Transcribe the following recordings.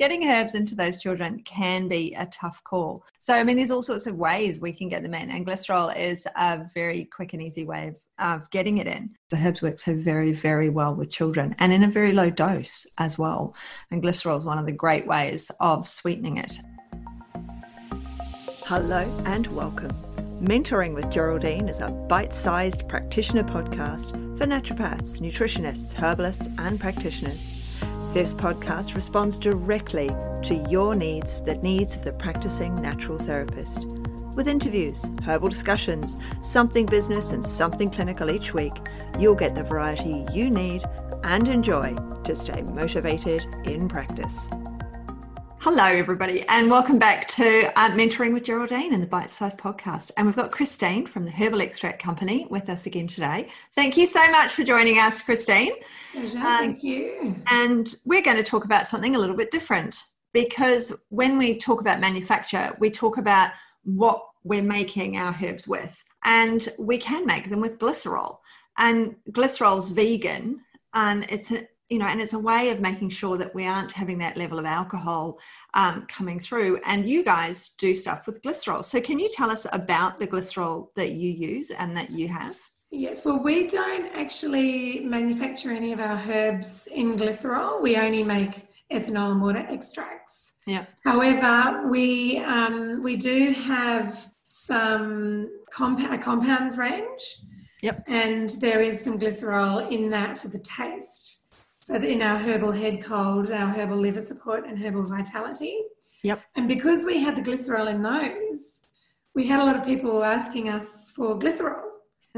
getting herbs into those children can be a tough call. So, I mean, there's all sorts of ways we can get them in, and glycerol is a very quick and easy way of of getting it in. The herbs work so very, very well with children and in a very low dose as well. And glycerol is one of the great ways of sweetening it. Hello and welcome. Mentoring with Geraldine is a bite sized practitioner podcast for naturopaths, nutritionists, herbalists, and practitioners. This podcast responds directly to your needs, the needs of the practicing natural therapist. With interviews, herbal discussions, something business, and something clinical each week, you'll get the variety you need and enjoy to stay motivated in practice. Hello, everybody, and welcome back to uh, Mentoring with Geraldine and the Bite Size Podcast. And we've got Christine from the Herbal Extract Company with us again today. Thank you so much for joining us, Christine. Pleasure, um, thank you. And we're going to talk about something a little bit different because when we talk about manufacture, we talk about what we're making our herbs with. And we can make them with glycerol. And glycerol's vegan and it's a, you know and it's a way of making sure that we aren't having that level of alcohol um, coming through. And you guys do stuff with glycerol. So can you tell us about the glycerol that you use and that you have? Yes. Well we don't actually manufacture any of our herbs in glycerol. We only make ethanol and water extracts. Yeah. However we um, we do have some comp- compounds range. Yep. And there is some glycerol in that for the taste. So in our herbal head cold, our herbal liver support, and herbal vitality. Yep. And because we had the glycerol in those, we had a lot of people asking us for glycerol.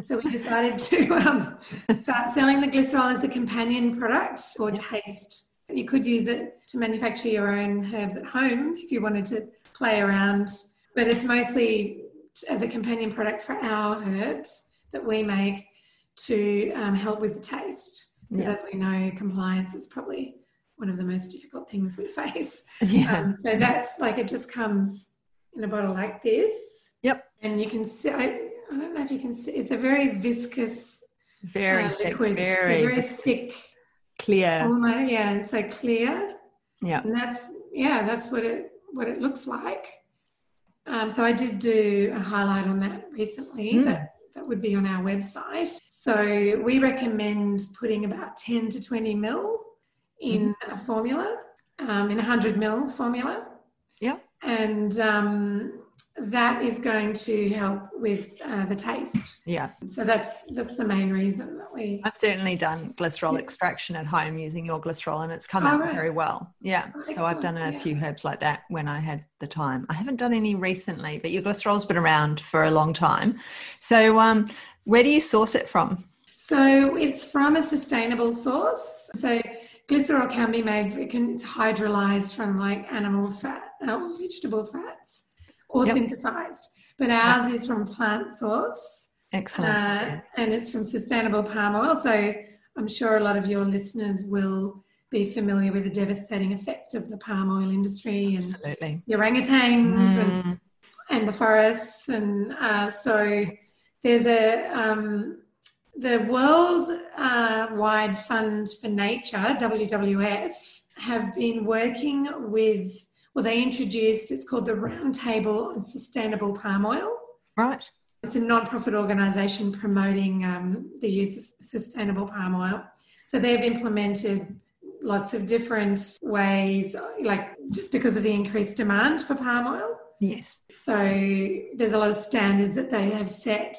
So we decided to um, start selling the glycerol as a companion product for yep. taste. You could use it to manufacture your own herbs at home if you wanted to play around, but it's mostly as a companion product for our herbs that we make to um, help with the taste. Because yeah. as we know, compliance is probably one of the most difficult things we face. Yeah. Um, so that's like it just comes in a bottle like this. Yep. And you can see, I, I don't know if you can see, it's a very viscous, very uh, liquid, thick, very, very thick, clear. Almost, yeah, and so clear. Yeah. And that's yeah, that's what it what it looks like. Um, so I did do a highlight on that recently. Mm. That that would be on our website. So we recommend putting about 10 to 20 mil in mm. a formula, um, in a 100 mil formula. Yeah. And um, that is going to help with uh, the taste. Yeah. So that's that's the main reason that we. I've certainly done glycerol yeah. extraction at home using your glycerol, and it's come oh, out right. very well. Yeah. Oh, so I've done a yeah. few herbs like that when I had the time. I haven't done any recently, but your glycerol's been around for a long time. So um, where do you source it from? So it's from a sustainable source. So glycerol can be made. It can, it's hydrolyzed from like animal fat or vegetable fats or yep. synthesized. But ours is from plant source. Excellent. Uh, and it's from sustainable palm oil. So I'm sure a lot of your listeners will be familiar with the devastating effect of the palm oil industry and Absolutely. the orangutans mm. and, and the forests. And uh, so there's a, um, the World uh, Wide Fund for Nature, WWF, have been working with well, they introduced, it's called the Roundtable on Sustainable Palm Oil. Right. It's a non-profit organisation promoting um, the use of sustainable palm oil. So they've implemented lots of different ways, like just because of the increased demand for palm oil. Yes. So there's a lot of standards that they have set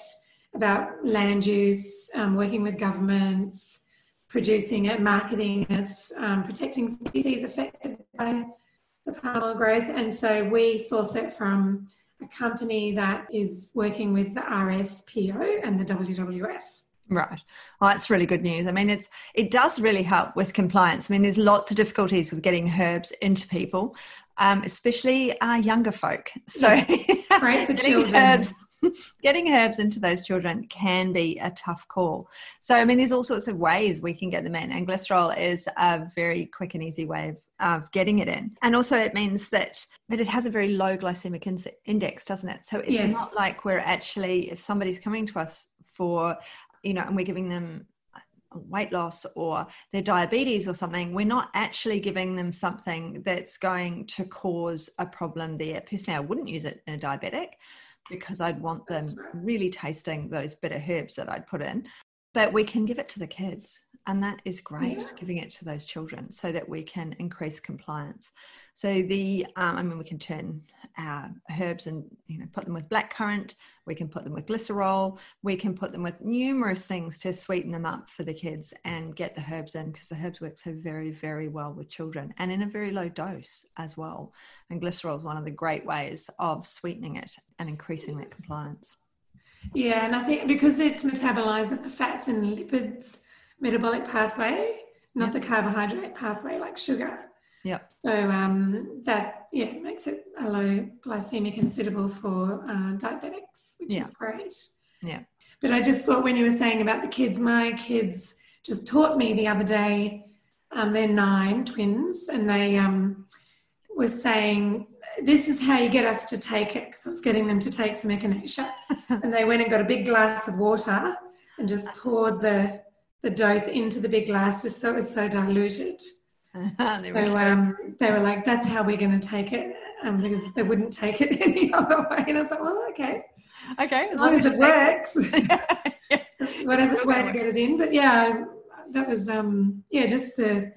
about land use, um, working with governments, producing it, marketing it, um, protecting species affected by the palm oil growth. And so we source it from a company that is working with the RSPO and the WWF. Right. Well, that's really good news. I mean, it's it does really help with compliance. I mean, there's lots of difficulties with getting herbs into people, um, especially our younger folk. So, yes. right, for children. herbs getting herbs into those children can be a tough call. So, I mean, there's all sorts of ways we can get them in, and glycerol is a very quick and easy way of, of getting it in. And also, it means that that it has a very low glycemic in- index, doesn't it? So it's yes. not like we're actually, if somebody's coming to us for, you know, and we're giving them weight loss or their diabetes or something, we're not actually giving them something that's going to cause a problem there. Personally, I wouldn't use it in a diabetic because I'd want them really tasting those bitter herbs that I'd put in. But we can give it to the kids and that is great yeah. giving it to those children so that we can increase compliance so the um, i mean we can turn our herbs and you know put them with blackcurrant we can put them with glycerol we can put them with numerous things to sweeten them up for the kids and get the herbs in because the herbs work so very very well with children and in a very low dose as well and glycerol is one of the great ways of sweetening it and increasing yes. that compliance yeah, and I think because it's metabolized at the fats and lipids metabolic pathway, not yep. the carbohydrate pathway like sugar. Yeah. So um, that yeah makes it a low glycemic and suitable for uh, diabetics, which is great. Yeah. But I just thought when you were saying about the kids, my kids just taught me the other day. Um, they're nine twins, and they um, were saying this is how you get us to take it. Because I was getting them to take some echinacea, and they went and got a big glass of water and just poured the the dose into the big glass just so it was so diluted. they, were so, um, they were like, that's how we're going to take it um, because they wouldn't take it any other way. And I was like, well, okay. Okay. As, as long, as, it works. Whatever way to get it in. But yeah, that was, um, yeah, just the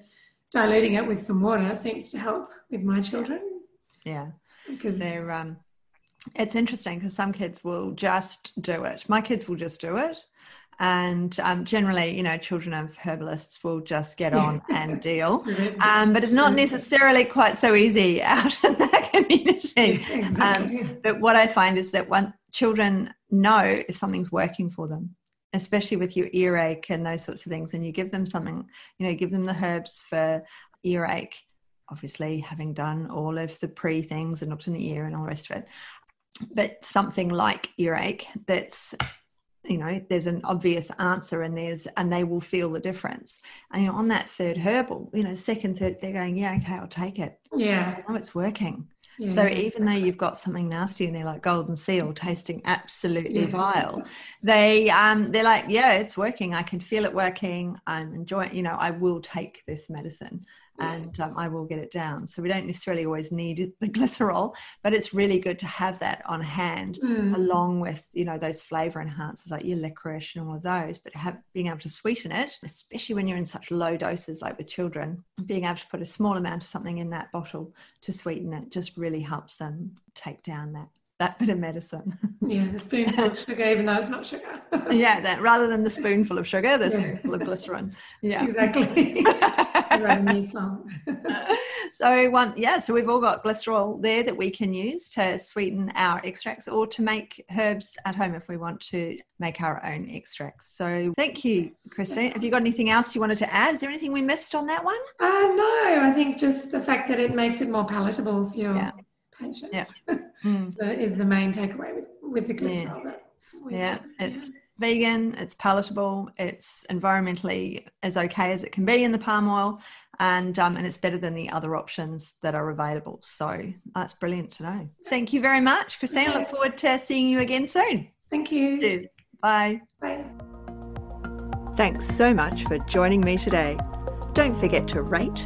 diluting it with some water seems to help with my children. Yeah. Because they're, um, it's interesting because some kids will just do it. My kids will just do it and um, generally you know children of herbalists will just get on and deal. Um, but it's not necessarily quite so easy out in that community. Exactly. um, but what i find is that when children know if something's working for them especially with your earache and those sorts of things and you give them something you know give them the herbs for earache obviously having done all of the pre things and looked in the ear and all the rest of it. But something like earache that's you know there's an obvious answer and there's and they will feel the difference. And you know on that third herbal you know second third they're going yeah okay i'll take it. Yeah. Oh it's working. Yeah. so even though you've got something nasty and they're like golden seal tasting absolutely yeah. vile they um they're like yeah it's working. I can feel it working. I'm enjoying you know i will take this medicine and um, I will get it down. So we don't necessarily always need the glycerol, but it's really good to have that on hand mm. along with you know those flavor enhancers like your licorice and all of those. But have, being able to sweeten it, especially when you're in such low doses like with children, being able to put a small amount of something in that bottle to sweeten it just really helps them take down that that bit of medicine. Yeah, the spoonful of sugar, even though it's not sugar. yeah, that rather than the spoonful of sugar, the yeah. spoonful of glycerin. Yeah, exactly. so one, yeah, so we've all got glycerol there that we can use to sweeten our extracts or to make herbs at home if we want to make our own extracts. So thank you, Christine. Have you got anything else you wanted to add? Is there anything we missed on that one? Uh, no, I think just the fact that it makes it more palatable for your yeah. patients yeah. Mm. is the main takeaway with, with the glycerol. Yeah, yeah. it's vegan, it's palatable, it's environmentally as okay as it can be in the palm oil, and um, and it's better than the other options that are available. So that's brilliant to know. Thank you very much, Christine. I look forward to seeing you again soon. Thank you. Cheers. Bye. Bye. Thanks so much for joining me today. Don't forget to rate,